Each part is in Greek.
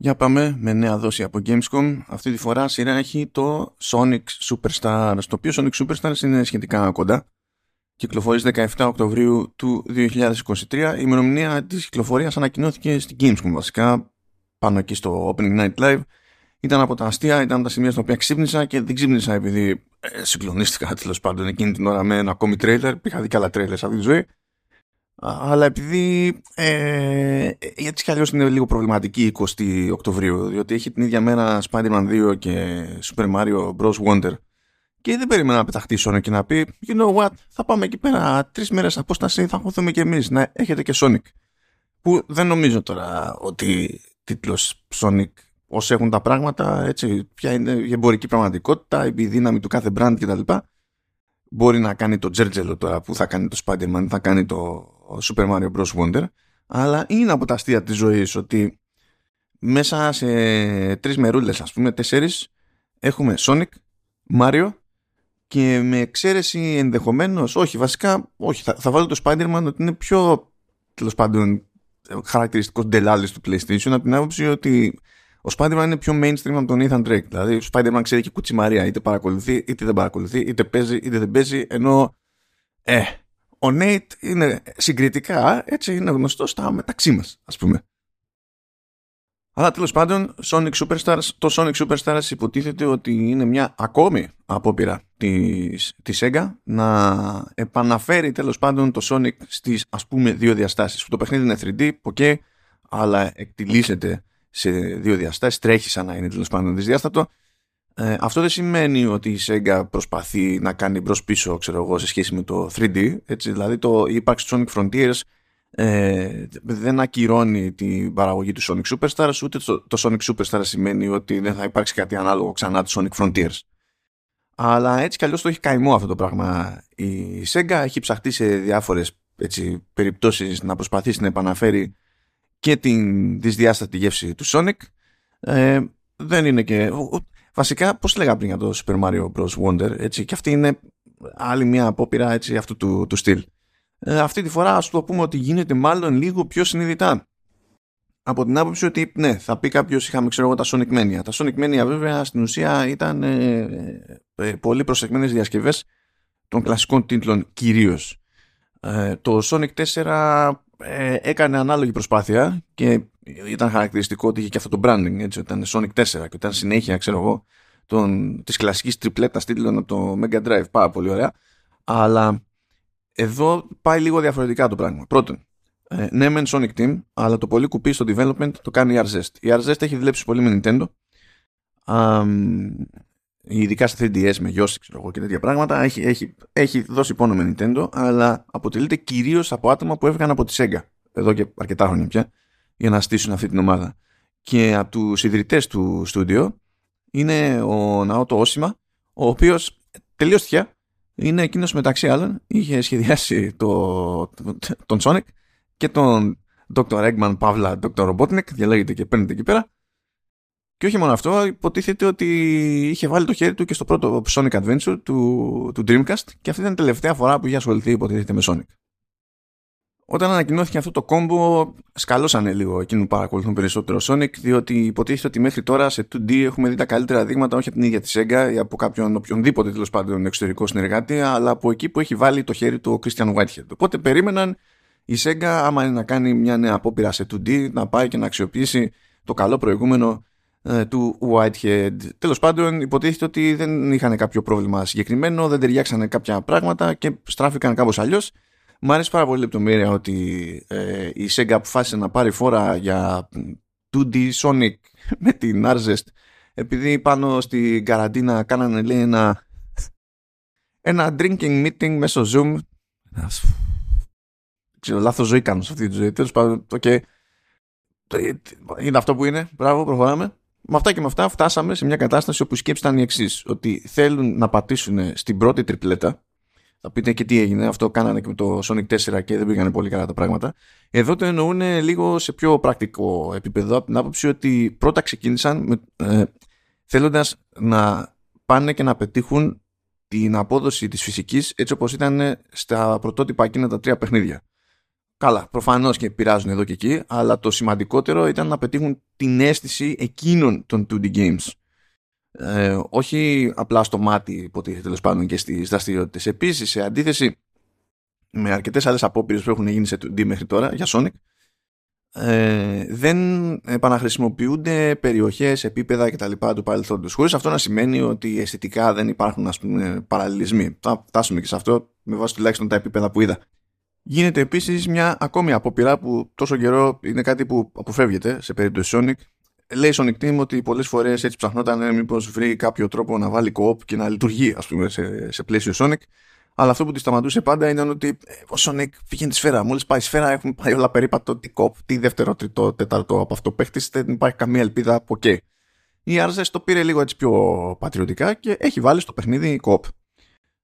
Για πάμε με νέα δόση από Gamescom. Αυτή τη φορά σειρά έχει το Sonic Superstars, το οποίο Sonic Superstars είναι σχετικά κοντά. Κυκλοφορείς 17 Οκτωβρίου του 2023. Η ημερομηνία της κυκλοφορίας ανακοινώθηκε στην Gamescom βασικά, πάνω εκεί στο Opening Night Live. Ήταν από τα αστεία, ήταν τα σημεία στα οποία ξύπνησα και δεν ξύπνησα επειδή ε, συγκλονίστηκα τέλος πάντων εκείνη την ώρα με ένα ακόμη τρέιλερ. Είχα δει και άλλα τρέιλερ σε αυτή τη ζωή αλλά επειδή ε, έτσι κι αλλιώς είναι λίγο προβληματική 20 Οκτωβρίου διότι έχει την ίδια μέρα Spider-Man 2και Super Mario Bros. Wonder. Και δεν περίμενα να πεταχτεί Sonic και να πει you know what θα πάμε εκεί πέρα τρεις μέρες απόσταση θα χωθούμε και εμείς να έχετε και Sonic που δεν νομίζω τώρα ότι τίτλος Sonic όσο έχουν τα πράγματα έτσι ποια είναι η εμπορική πραγματικότητα η δύναμη του κάθε brand κτλ. Μπορεί να κάνει το τζέρτζελο τώρα που θα κάνει το Spider-Man θα κάνει το Super Mario Bros. Wonder αλλά είναι από τα αστεία της ζωής ότι μέσα σε τρεις μερούλες ας πούμε τέσσερις έχουμε Sonic, Mario και με εξαίρεση ενδεχομένως όχι βασικά όχι θα, θα βάλω το Spider-Man ότι είναι πιο τέλος πάντων χαρακτηριστικό ντελάλης του PlayStation από την άποψη ότι ο Spider-Man είναι πιο mainstream από τον Ethan Drake. Δηλαδή, ο Spider-Man ξέρει και κουτσιμαρία. Είτε παρακολουθεί, είτε δεν παρακολουθεί, είτε παίζει, είτε δεν παίζει. Ενώ, ε, ο Nate είναι συγκριτικά, έτσι είναι γνωστός στα μεταξύ μας, ας πούμε. Αλλά τέλος πάντων, Sonic Superstars, το Sonic Superstars υποτίθεται ότι είναι μια ακόμη απόπειρα της, της Sega να επαναφέρει τέλος πάντων το Sonic στις ας πούμε δύο διαστάσεις. Το παιχνίδι είναι 3D, ok, αλλά εκτιλήσεται σε δύο διαστάσεις, τρέχει σαν να είναι τέλος πάντων δυσδιάστατο. Ε, αυτό δεν σημαίνει ότι η Sega προσπαθεί να κάνει μπρος πίσω ξέρω εγώ, σε σχέση με το 3D. Έτσι, δηλαδή το ύπαρξη Sonic Frontiers ε, δεν ακυρώνει την παραγωγή του Sonic Superstars ούτε το, το Sonic Superstars σημαίνει ότι δεν θα υπάρξει κάτι ανάλογο ξανά του Sonic Frontiers. Αλλά έτσι κι αλλιώς το έχει καημό αυτό το πράγμα. Η Sega έχει ψαχτεί σε διάφορες έτσι, περιπτώσεις να προσπαθήσει να επαναφέρει και την δυσδιάστατη γεύση του Sonic. Ε, δεν είναι και... Βασικά, πώς λέγα πριν για το Super Mario Bros. Wonder, έτσι, και αυτή είναι άλλη μια απόπειρα έτσι, αυτού του, του στυλ. Ε, αυτή τη φορά ας το πούμε ότι γίνεται μάλλον λίγο πιο συνειδητά. Από την άποψη ότι, ναι, θα πει κάποιος είχαμε ξέρω εγώ τα Sonic Mania. Τα Sonic Mania βέβαια στην ουσία ήταν ε, ε, πολύ προσεγμένες διασκευές των κλασικών τίτλων κυρίως. Ε, το Sonic 4 ε, έκανε ανάλογη προσπάθεια και ήταν χαρακτηριστικό ότι είχε και αυτό το branding, έτσι, ήταν Sonic 4 και ήταν συνέχεια, ξέρω εγώ, των, της κλασικής τριπλέτας τίτλων από το Mega Drive, πάρα πολύ ωραία, αλλά εδώ πάει λίγο διαφορετικά το πράγμα. Πρώτον, ε, ναι μεν Sonic Team, αλλά το πολύ κουπί στο development το κάνει η Arzest. Η Arzest έχει δουλέψει πολύ με Nintendo, ειδικά στα 3DS με Yoshi ξέρω εγώ, και τέτοια πράγματα, έχει, έχει, έχει δώσει πόνο με Nintendo, αλλά αποτελείται κυρίως από άτομα που έφυγαν από τη Sega εδώ και αρκετά χρόνια πια για να στήσουν αυτή την ομάδα. Και από τους ιδρυτές του στούντιο είναι ο Ναότο Όσιμα, ο οποίος τελείως τυχαία είναι εκείνος μεταξύ άλλων είχε σχεδιάσει το, τον Sonic και τον Dr. Eggman Παύλα Dr. Robotnik, διαλέγεται και παίρνετε εκεί πέρα και όχι μόνο αυτό, υποτίθεται ότι είχε βάλει το χέρι του και στο πρώτο Sonic Adventure του, του Dreamcast και αυτή ήταν η τελευταία φορά που είχε ασχοληθεί υποτίθεται με Sonic. Όταν ανακοινώθηκε αυτό το κόμπο, σκαλώσανε λίγο εκείνου που παρακολουθούν περισσότερο Sonic, διότι υποτίθεται ότι μέχρι τώρα σε 2D έχουμε δει τα καλύτερα δείγματα όχι από την ίδια τη Sega ή από κάποιον οποιονδήποτε τέλος πάντων εξωτερικό συνεργάτη, αλλά από εκεί που έχει βάλει το χέρι του ο Christian Whitehead. Οπότε περίμεναν η Sega, άμα είναι να κάνει μια νέα απόπειρα σε 2D, να πάει και να αξιοποιήσει το καλό προηγούμενο ε, του Whitehead. Τέλος πάντων, υποτίθεται ότι δεν είχαν κάποιο πρόβλημα συγκεκριμένο, δεν ταιριάξανε κάποια πράγματα και στράφηκαν κάπως αλλιώς. Μου αρέσει πάρα πολύ λεπτομέρεια ότι ε, η Sega αποφάσισε να πάρει φόρα για 2D Sonic με την Arzest επειδή πάνω στην καραντίνα κάνανε λέει ένα ένα drinking meeting μέσω Zoom. Ξέρω λάθος ζωή κάνω σε αυτή τη ζωή. Τέλος πάντων okay. είναι αυτό που είναι. Μπράβο προχωράμε. Με αυτά και με αυτά φτάσαμε σε μια κατάσταση όπου η σκέψη ήταν η εξής: Ότι θέλουν να πατήσουν στην πρώτη τριπλέτα. Θα πείτε και τι έγινε. Αυτό κάνανε και με το Sonic 4 και δεν πήγανε πολύ καλά τα πράγματα. Εδώ το εννοούν λίγο σε πιο πρακτικό επίπεδο από την άποψη ότι πρώτα ξεκίνησαν με, ε, θέλοντας να πάνε και να πετύχουν την απόδοση της φυσικής έτσι όπως ήταν στα πρωτότυπα εκείνα τα τρία παιχνίδια. Καλά, προφανώς και πειράζουν εδώ και εκεί, αλλά το σημαντικότερο ήταν να πετύχουν την αίσθηση εκείνων των 2D games. Ε, όχι απλά στο μάτι υποτίθεται τέλος πάντων και στις δραστηριότητες. Επίσης σε αντίθεση με αρκετές άλλες απόπειρες που έχουν γίνει σε 2D μέχρι τώρα για Sonic ε, δεν επαναχρησιμοποιούνται περιοχές, επίπεδα κτλ. του παρελθόντος. Χωρίς αυτό να σημαίνει ότι αισθητικά δεν υπάρχουν ας πούμε, παραλληλισμοί. Θα φτάσουμε και σε αυτό με βάση τουλάχιστον τα επίπεδα που είδα. Γίνεται επίσης μια ακόμη απόπειρα που τόσο καιρό είναι κάτι που αποφεύγεται σε περίπτωση Sonic. Λέει Sonic Team ότι πολλές φορές έτσι ψαχνόταν μήπως βρει κάποιο τρόπο να βάλει co-op και να λειτουργεί ας πούμε σε, σε πλαίσιο Sonic αλλά αυτό που τη σταματούσε πάντα ήταν ότι ε, ο Sonic πήγαινε τη σφαίρα. Μόλις πάει σφαίρα, έχουν πάει όλα περίπατο. Τι κοπ, τι δεύτερο, τρίτο, τέταρτο από αυτό παίχτης. Δεν υπάρχει καμία ελπίδα από OK. Η Arze το πήρε λίγο έτσι πιο πατριωτικά και έχει βάλει στο παιχνίδι κοπ.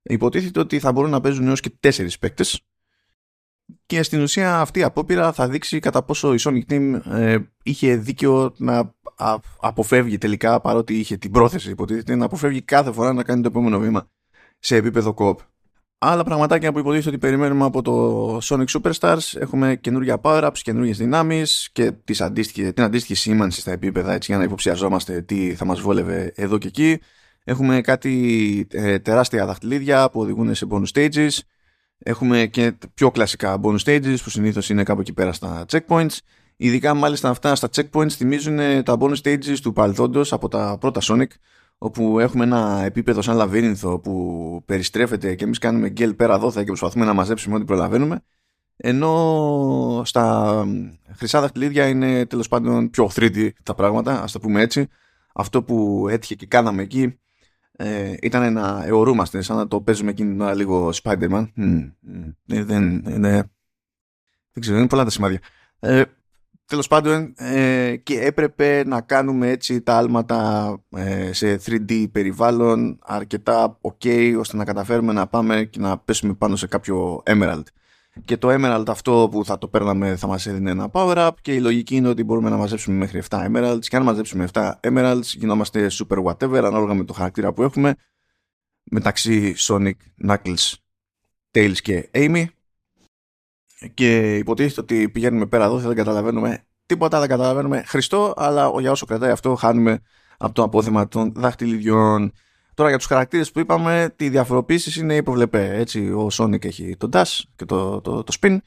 Υποτίθεται ότι θα μπορούν να παίζουν έως και τέσσερις παίκτε. Και στην ουσία αυτή η απόπειρα θα δείξει κατά πόσο η Sonic Team ε, είχε δίκιο να αποφεύγει τελικά παρότι είχε την πρόθεση υποτίθεται να αποφεύγει κάθε φορά να κάνει το επόμενο βήμα σε επίπεδο κοπ άλλα πραγματάκια που υποτίθεται ότι περιμένουμε από το Sonic Superstars. Έχουμε καινούργια power-ups, καινούργιες δυνάμεις και τις αντίστοιχες, την αντίστοιχη σήμανση στα επίπεδα έτσι, για να υποψιαζόμαστε τι θα μας βόλευε εδώ και εκεί. Έχουμε κάτι ε, τεράστια δαχτυλίδια που οδηγούν σε bonus stages. Έχουμε και πιο κλασικά bonus stages που συνήθως είναι κάπου εκεί πέρα στα checkpoints. Ειδικά μάλιστα αυτά στα checkpoints θυμίζουν τα bonus stages του παρελθόντος από τα πρώτα Sonic όπου έχουμε ένα επίπεδο σαν λαβύρινθο που περιστρέφεται και εμείς κάνουμε γκέλ πέρα δόθα και προσπαθούμε να μαζέψουμε ό,τι προλαβαίνουμε ενώ στα χρυσά δαχτυλίδια είναι τέλος πάντων πιο 3D τα πράγματα, ας το πούμε έτσι. Αυτό που έτυχε και κάναμε εκεί ε, ήταν να αιωρούμαστε σαν να το παίζουμε εκείνη την ώρα λίγο Spider-Man. Mm, δεν, δεν, δεν ξέρω, είναι πολλά τα σημάδια. Ε, τέλος πάντων ε, και έπρεπε να κάνουμε έτσι τα άλματα ε, σε 3D περιβάλλον αρκετά ok ώστε να καταφέρουμε να πάμε και να πέσουμε πάνω σε κάποιο Emerald. Και το Emerald αυτό που θα το παίρναμε θα μας έδινε ένα power up και η λογική είναι ότι μπορούμε να μαζέψουμε μέχρι 7 Emeralds και αν μαζέψουμε 7 Emeralds γινόμαστε super whatever ανάλογα με το χαρακτήρα που έχουμε μεταξύ Sonic, Knuckles, Tails και Amy και υποτίθεται ότι πηγαίνουμε πέρα εδώ, δεν καταλαβαίνουμε τίποτα, δεν καταλαβαίνουμε Χριστό, αλλά για όσο κρατάει αυτό χάνουμε από το απόθεμα των δαχτυλιδιών. Τώρα για τους χαρακτήρες που είπαμε, τη διαφοροποίηση είναι υποβλεπέ. Έτσι, ο Sonic έχει τον Dash και το, το, το Spin.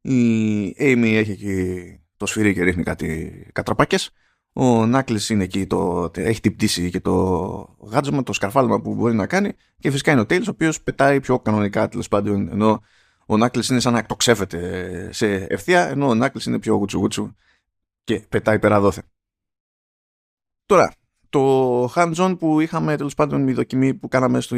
Η Amy έχει εκεί το σφυρί και ρίχνει κάτι κατραπάκες. Ο Knuckles είναι εκεί, το, έχει την πτήση και το γάτζωμα, το σκαρφάλωμα που μπορεί να κάνει. Και φυσικά είναι ο Tails, ο οποίος πετάει πιο κανονικά τέλος πάντων, ενώ ο Νάκλι είναι σαν να εκτοξεύεται σε ευθεία, ενώ ο Νάκλι είναι πιο γουτσου γουτσου και πετάει πέρα δόθε. Τώρα, το hands-on που είχαμε τέλος πάντων η δοκιμή που κάναμε στο,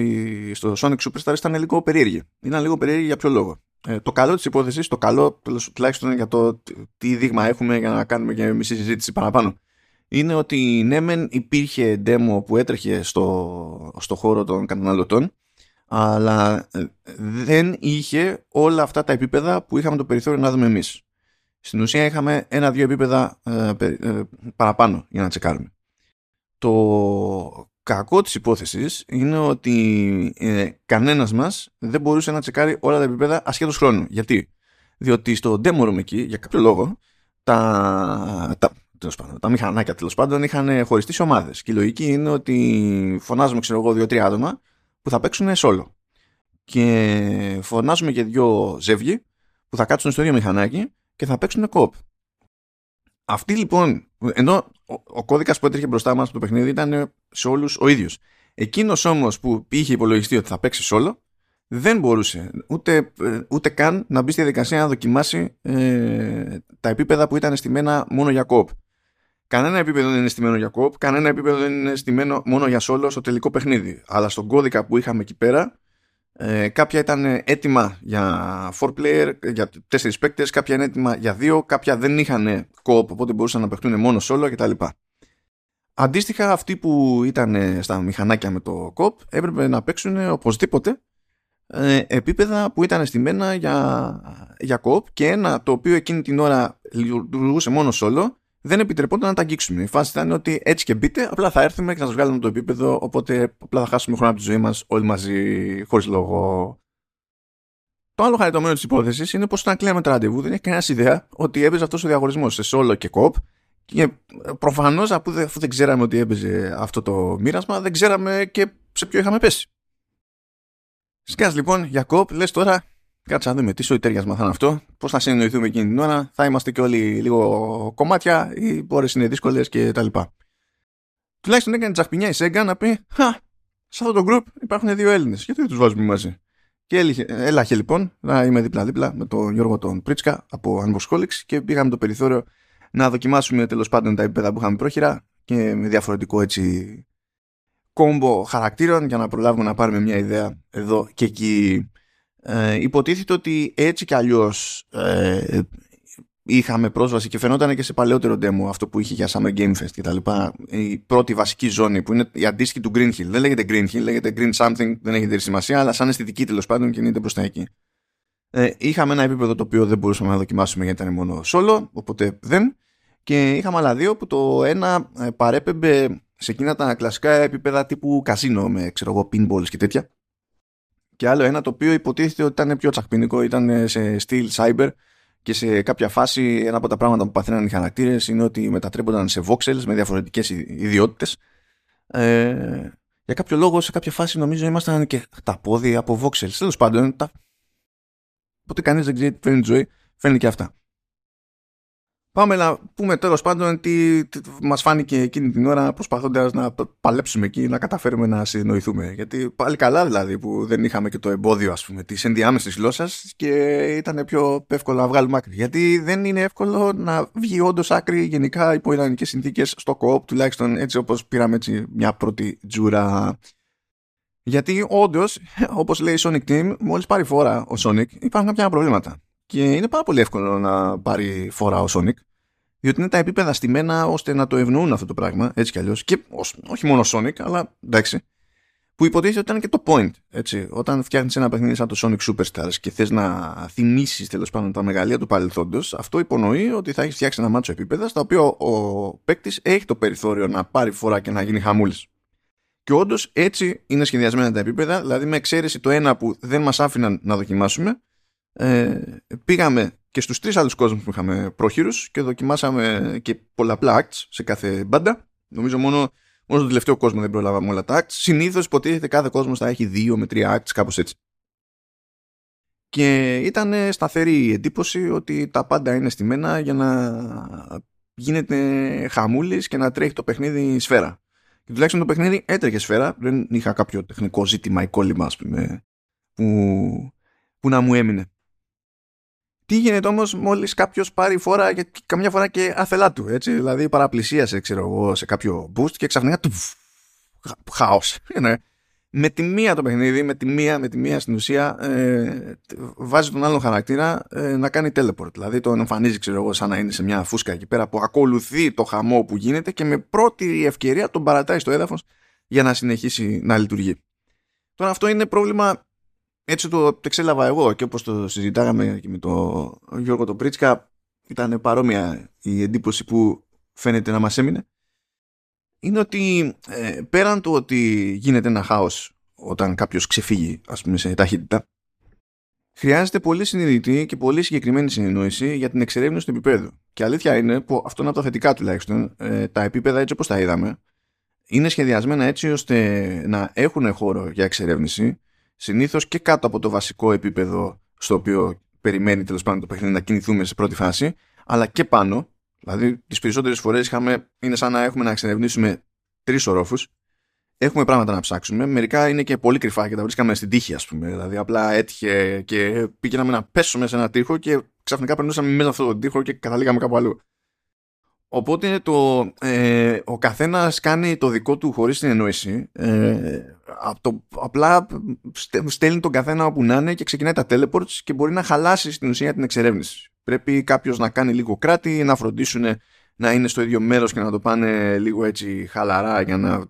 στο Sonic Superstar ήταν λίγο περίεργη. Ήταν λίγο περίεργη για ποιο λόγο; Ε, το καλό της υπόθεσης, το καλό τουλάχιστον για το τι δείγμα έχουμε για να κάνουμε και μισή συζήτηση παραπάνω, είναι ότι ναι, μεν υπήρχε demo που έτρεχε στο, στο χώρο των καταναλωτών αλλά ε, δεν είχε όλα αυτά τα επίπεδα που είχαμε το περιθώριο να δούμε εμείς. Στην ουσία είχαμε ένα-δύο επίπεδα ε, ε, παραπάνω για να τσεκάρουμε. Το κακό της υπόθεσης είναι ότι ε, κανένας μας δεν μπορούσε να τσεκάρει όλα τα επίπεδα ασχέτως χρόνου. Γιατί; Διότι στο demo room εκεί, για κάποιο λόγο, τα, τα, τα μηχανάκια τέλος πάντων είχαν χωριστείς σε ομάδες. Και η λογική είναι ότι φωνάζουμε, ξέρω εγώ, δύο-τρία άτομα που θα παίξουν solo. Και φωνάζουμε και δύο ζεύγοι που θα κάτσουν στο ίδιο μηχανάκι και θα παίξουν κοπ. Αυτή λοιπόν, ενώ ο, ο κώδικας που έτρεχε μπροστά μας από το παιχνίδι ήταν σε όλους ο ίδιος. Εκείνος όμως που είχε υπολογιστεί ότι θα παίξει solo, δεν μπορούσε ούτε, ούτε καν να μπει στη διαδικασία να δοκιμάσει ε, τα επίπεδα που ήταν στημένα μόνο για κοπ. Κανένα επίπεδο δεν είναι στημένο για κοπ, κανένα επίπεδο δεν είναι στημένο μόνο για solo στο τελικό παιχνίδι. Αλλά στον κώδικα που είχαμε εκεί πέρα, ε, κάποια ήταν έτοιμα για 4 player, για 4 παίκτες, κάποια είναι έτοιμα για 2, κάποια δεν είχαν κοπ, οπότε μπορούσαν να παιχτούν μόνο solo κτλ. Αντίστοιχα, αυτοί που ήταν στα μηχανάκια με το κοπ έπρεπε να παίξουν οπωσδήποτε ε, επίπεδα που ήταν στημένα για, για κοπ και ένα το οποίο εκείνη την ώρα λειτουργούσε μόνο solo δεν επιτρεπόταν να τα αγγίξουμε. Η φάση ήταν ότι έτσι και μπείτε, απλά θα έρθουμε και θα σας βγάλουμε το επίπεδο, οπότε απλά θα χάσουμε χρόνο από τη ζωή μας όλοι μαζί, χωρίς λόγο. Το άλλο χαριτωμένο της υπόθεσης είναι πως όταν κλείναμε το ραντεβού δεν έχει κανένας ιδέα ότι έπαιζε αυτός ο διαγωνισμός σε solo και cop Και προφανώς, αφού, δεν ξέραμε ότι έπαιζε αυτό το μοίρασμα, δεν ξέραμε και σε ποιο είχαμε πέσει. Σκάς λοιπόν, Γιακόπ, λες τώρα, κάτσε να δούμε τι σοϊτέρια μα θα είναι αυτό, πώς θα συνεννοηθούμε εκείνη την ώρα, θα είμαστε και όλοι λίγο κομμάτια, οι ώρες είναι δύσκολες κτλ. Τουλάχιστον έκανε τσαχπινιά η Σέγγα να πει Χα, σε αυτό το group υπάρχουν δύο Έλληνες. Γιατί δεν τους βάζουμε μαζί. Και έλαχε λοιπόν να είμαι δίπλα-δίπλα με τον Γιώργο τον Πρίτσκα από Unboxholics και πήγαμε το περιθώριο να δοκιμάσουμε τέλος πάντων τα επίπεδα που είχαμε πρόχειρα και με διαφορετικό έτσι κόμπο χαρακτήρων για να προλάβουμε να πάρουμε μια ιδέα εδώ και εκεί. Ε, υποτίθεται ότι έτσι κι αλλιώς ε, είχαμε πρόσβαση και φαινόταν και σε παλαιότερο demo αυτό που είχε για Summer Game Fest και τα λοιπά η πρώτη βασική ζώνη που είναι η αντίστοιχη του Green Hill. Δεν λέγεται Green Hill, λέγεται Green Something δεν έχει σημασία αλλά σαν αισθητική τέλος πάντων κινείται προς τα εκεί. Ε, είχαμε ένα επίπεδο το οποίο δεν μπορούσαμε να δοκιμάσουμε γιατί ήταν μόνο solo οπότε δεν. Και είχαμε άλλα δύο που το ένα ε, παρέπεμπε σε εκείνα τα κλασικά επίπεδα τύπου καζίνο με ξέρω εγώ pinballs και τέτοια και άλλο ένα το οποίο υποτίθεται ότι ήταν πιο τσακπινικό ήταν σε στυλ cyber και σε κάποια φάση ένα από τα πράγματα που παθαίναν οι χαρακτήρες είναι ότι μετατρέπονταν σε voxels με διαφορετικές ιδιότητες. Ε, για κάποιο λόγο σε κάποια φάση νομίζω ήμασταν και τα πόδια από voxels. Τέλος πάντων τα... οπότε κανείς δεν ξέρει τι φέρνει ζωή φέρνει και αυτά Πάμε να πούμε τέλος πάντων τι, τι μας φάνηκε εκείνη την ώρα προσπαθώντας να παλέψουμε εκεί, να καταφέρουμε να συνεννοηθούμε. Γιατί πάλι καλά δηλαδή που δεν είχαμε και το εμπόδιο ας πούμε της ενδιάμεσης γλώσσας και ήταν πιο εύκολο να βγάλουμε άκρη. Γιατί δεν είναι εύκολο να βγει όντως άκρη γενικά υπό ιδανικέ συνθήκες στο κοοπ, τουλάχιστον έτσι όπως πήραμε έτσι μια πρώτη τζούρα. Γιατί όντως, όπως λέει η Sonic Team, μόλις πάρει φόρα ο Sonic, υπάρχουν κάποια προβλήματα. Και είναι πάρα πολύ εύκολο να πάρει φορά ο Sonic, διότι είναι τα επίπεδα στημένα ώστε να το ευνοούν αυτό το πράγμα, έτσι κι αλλιώς. Και όχι μόνο Sonic, αλλά εντάξει. Που υποτίθεται ότι ήταν και το point. Έτσι. Όταν φτιάχνεις ένα παιχνίδι σαν το Sonic Superstars και θες να θυμίσεις τέλος πάντων τα μεγαλεία του παρελθόντος, αυτό υπονοεί ότι θα έχεις φτιάξει ένα μάτσο επίπεδα στα οποία ο παίκτης έχει το περιθώριο να πάρει φορά και να γίνει χαμούλης. Και όντως έτσι είναι σχεδιασμένα τα επίπεδα, δηλαδή με εξαίρεση το ένα που δεν μας άφηναν να δοκιμάσουμε, ε, πήγαμε και στους τρεις άλλους κόσμους που είχαμε πρόχειρους και δοκιμάσαμε και πολλαπλά acts σε κάθε μπάντα. Νομίζω μόνο, μόνο στο τελευταίο κόσμο δεν προλάβαμε όλα τα acts. Συνήθως υποτίθεται κάθε κόσμος θα έχει δύο με τρία acts, κάπως έτσι. Και ήταν σταθερή η εντύπωση ότι τα πάντα είναι στημένα για να γίνεται χαμούλης και να τρέχει το παιχνίδι σφαίρα. Και τουλάχιστον το παιχνίδι έτρεχε σφαίρα, δεν είχα κάποιο τεχνικό ζήτημα ή κόλλημα, ας πούμε, που, που να μου έμεινε. Τι γίνεται όμως μόλις κάποιος πάρει φορά και καμιά φορά και αθελά του, έτσι. Δηλαδή παραπλησίασε, ξέρω εγώ, σε κάποιο boost και ξαφνικά του. Χάος. Ναι. Με τη μία το παιχνίδι, με τη μία, με τη μία στην ουσία ε, βάζει τον άλλον χαρακτήρα ε, να κάνει teleport. Δηλαδή τον εμφανίζει, ξέρω εγώ, σαν να είναι σε μια φούσκα εκεί πέρα που ακολουθεί το χαμό που γίνεται και με πρώτη ευκαιρία τον παρατάει στο έδαφος για να συνεχίσει να λειτουργεί. Τώρα αυτό είναι πρόβλημα έτσι το, το εξέλαβα εγώ και όπως το συζητάγαμε και με τον Γιώργο τον Πρίτσκα ήταν παρόμοια η εντύπωση που φαίνεται να μας έμεινε. Είναι ότι ε, πέραν του ότι γίνεται ένα χάος όταν κάποιος ξεφύγει ας πούμε σε ταχύτητα χρειάζεται πολύ συνειδητή και πολύ συγκεκριμένη συνεννόηση για την εξερεύνηση του επίπεδου. Και αλήθεια είναι που αυτό είναι από τα θετικά τουλάχιστον ε, τα επίπεδα έτσι όπως τα είδαμε είναι σχεδιασμένα έτσι ώστε να έχουν χώρο για εξερεύνηση συνήθως και κάτω από το βασικό επίπεδο στο οποίο περιμένει τέλος πάντων το παιχνίδι να κινηθούμε σε πρώτη φάση, αλλά και πάνω. Δηλαδή, τις περισσότερες φορές είναι σαν να έχουμε να εξερευνήσουμε τρεις ορόφους. Έχουμε πράγματα να ψάξουμε. Μερικά είναι και πολύ κρυφά και τα βρίσκαμε στην τύχη, ας πούμε. Δηλαδή, απλά έτυχε και πήγαμε να πέσουμε σε ένα τείχο και ξαφνικά περνούσαμε μέσα από αυτόν τον τείχο και καταλήγαμε κάπου αλλού. Οπότε το, ε, ο καθένας κάνει το δικό του χωρίς την εννόηση. Ε, το, απλά στέλνει τον καθένα όπου να είναι και ξεκινάει τα teleports και μπορεί να χαλάσει στην ουσία την εξερεύνηση. Πρέπει κάποιος να κάνει λίγο κράτη, να φροντίσουν να είναι στο ίδιο μέρος και να το πάνε λίγο έτσι χαλαρά για να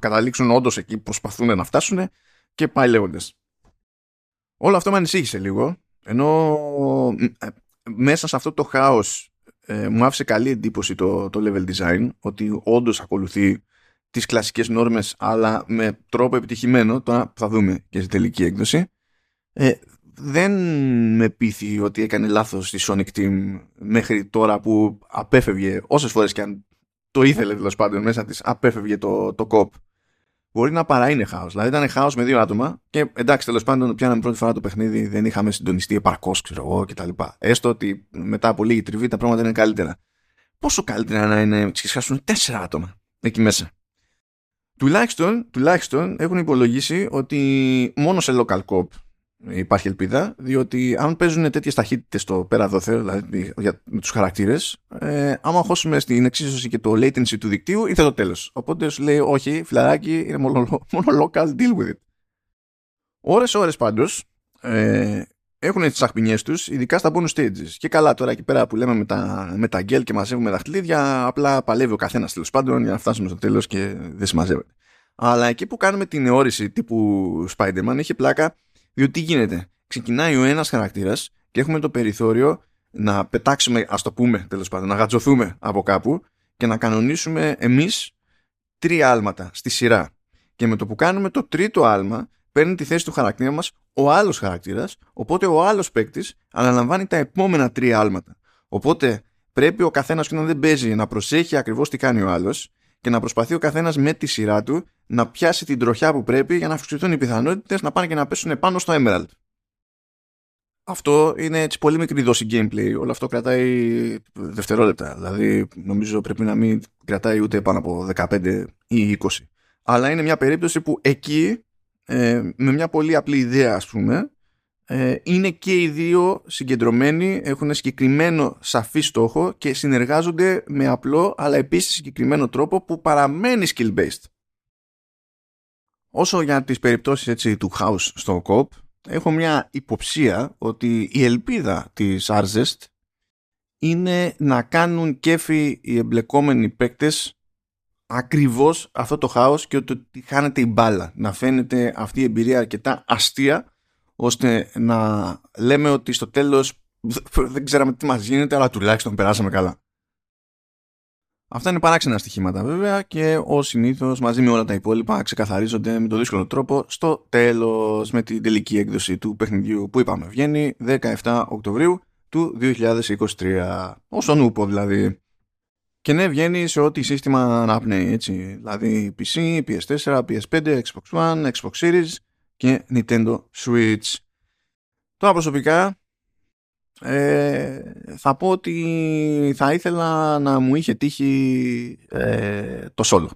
καταλήξουν όντως εκεί που προσπαθούν να φτάσουν και πάει λέγοντας. Όλο αυτό με ανησύχησε λίγο, ενώ ε, μέσα σε αυτό το χάος ε, μου άφησε καλή εντύπωση το, το level design ότι όντως ακολουθεί τις κλασικές νόρμες αλλά με τρόπο επιτυχημένο. Τώρα θα δούμε και στη τελική έκδοση. Ε, δεν με πείθει ότι έκανε λάθος στη Sonic Team μέχρι τώρα που απέφευγε όσες φορές και αν το ήθελε τέλος πάντων μέσα της απέφευγε το, το κοπ μπορεί να παρά είναι χάος. Δηλαδή ήταν χάος με δύο άτομα και εντάξει τέλος πάντων πιάναμε πρώτη φορά το παιχνίδι δεν είχαμε συντονιστεί επαρκώς ξέρω εγώ κτλ. Έστω ότι μετά από λίγη τριβή τα πράγματα είναι καλύτερα. Πόσο καλύτερα να είναι ξεσχάσουν τέσσερα άτομα εκεί μέσα; Τουλάχιστον, τουλάχιστον έχουν υπολογίσει ότι μόνο σε local cop υπάρχει ελπίδα, διότι αν παίζουν τέτοιες ταχύτητες στο πέρα δόθε, δηλαδή για, με τους χαρακτήρες, ε, άμα χώσουμε στην εξίσωση και το latency του δικτύου, ήρθε το τέλος. Οπότε σου λέει, Όχι, φιλαράκι, είναι μόνο, μόνο local, deal with it. Ώρε-ώρε πάντως ε, έχουν τις αχπινιέ τους, ειδικά στα bonus stages. Και καλά, τώρα εκεί πέρα που λέμε με τα, με τα γκέλ και μαζεύουμε δαχτυλίδια, απλά παλεύει ο καθένας τέλος πάντων για να φτάσουμε στο τέλος και δεν συμμαζεύεται. Αλλά εκεί που κάνουμε την εώρηση τύπου Spider-Man έχει πλάκα διότι τι γίνεται. Ξεκινάει ο ένας χαρακτήρας και έχουμε το περιθώριο να πετάξουμε, ας το πούμε τέλος πάντων, να γατζωθούμε από κάπου και να κανονίσουμε εμείς τρία άλματα στη σειρά. Και με το που κάνουμε το τρίτο άλμα, παίρνει τη θέση του χαρακτήρα μας ο άλλος χαρακτήρας, οπότε ο άλλος παίκτης αναλαμβάνει τα επόμενα τρία άλματα. Οπότε πρέπει ο καθένας όταν δεν παίζει να προσέχει ακριβώς τι κάνει ο άλλος και να προσπαθεί ο καθένας με τη σειρά του να πιάσει την τροχιά που πρέπει για να αυξηθούν οι πιθανότητες να πάνε και να πέσουν πάνω στο Emerald. Αυτό είναι έτσι πολύ μικρή δόση gameplay. Όλο αυτό κρατάει δευτερόλεπτα. Δηλαδή, νομίζω πρέπει να μην κρατάει ούτε πάνω από 15 ή 20. Αλλά είναι μια περίπτωση που εκεί, ε, με μια πολύ απλή ιδέα, ας πούμε, ε, είναι και οι δύο συγκεντρωμένοι, έχουν συγκεκριμένο σαφή στόχο και συνεργάζονται με απλό αλλά επίσης συγκεκριμένο τρόπο που παραμένει skill-based. Όσο για τις περιπτώσεις έτσι, του house στο COP, έχω μια υποψία ότι η ελπίδα της Arzest είναι να κάνουν κέφι οι εμπλεκόμενοι παίκτες ακριβώς αυτό το χάος και ότι χάνεται η μπάλα. Να φαίνεται αυτή η εμπειρία αρκετά αστεία ώστε να λέμε ότι στο τέλος δεν ξέραμε τι μας γίνεται αλλά τουλάχιστον περάσαμε καλά. Αυτά είναι παράξενα στοιχήματα βέβαια και ως συνήθως μαζί με όλα τα υπόλοιπα ξεκαθαρίζονται με τον δύσκολο τρόπο στο τέλος με την τελική έκδοση του παιχνιδιού που είπαμε βγαίνει 17 Οκτωβρίου του 2023 όσον ούπο δηλαδή. Και ναι βγαίνει σε ό,τι σύστημα αναπνέει έτσι. Δηλαδή PC, PS4, PS5, Xbox One, Xbox Series και Nintendo Switch. Τώρα προσωπικά ε, θα πω ότι θα ήθελα να μου είχε τύχει ε, το solo.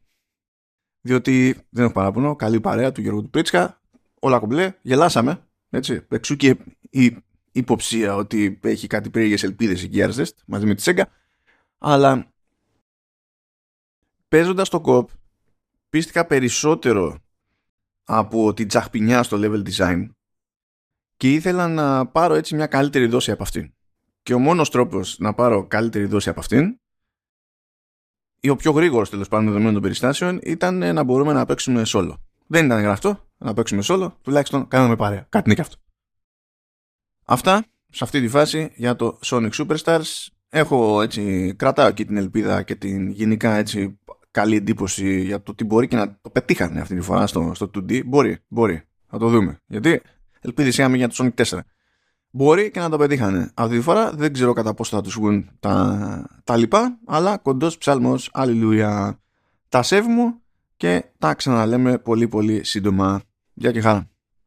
Διότι δεν έχω παράπονο, καλή παρέα του Γιώργου του Πρίτσκα, όλα κομπλέ, γελάσαμε, έτσι, εξού και η υποψία ότι έχει κάτι περίεργες ελπίδες η Gears μαζί με τη Sega, αλλά παίζοντας το κοπ πίστηκα περισσότερο από την τσαχπινιά στο level design και ήθελα να πάρω έτσι μια καλύτερη δόση από αυτήν. Και ο μόνος τρόπος να πάρω καλύτερη δόση από αυτήν ή ο πιο γρήγορος τέλος πάντων δεδομένων των περιστάσεων ήταν να μπορούμε να παίξουμε solo. Δεν ήταν γραφτό να παίξουμε solo, τουλάχιστον κάναμε παρέα. Κάτι είναι και αυτό. Αυτά σε αυτή τη φάση για το Sonic Superstars. Έχω έτσι, κρατάω εκεί την ελπίδα και την γενικά έτσι καλή εντύπωση για το ότι μπορεί και να το πετύχανε αυτή τη φορά στο, στο 2D. Μπορεί, μπορεί. Θα το δούμε. Γιατί ελπίδη είχαμε για το Sonic 4. Μπορεί και να το πετύχανε. Αυτή τη φορά δεν ξέρω κατά πόσο θα τους βγουν τα, τα λοιπά, αλλά κοντός ψάλμος, αλληλούια. Τα σέβ μου και τα ξαναλέμε πολύ πολύ σύντομα. Γεια και χαρά.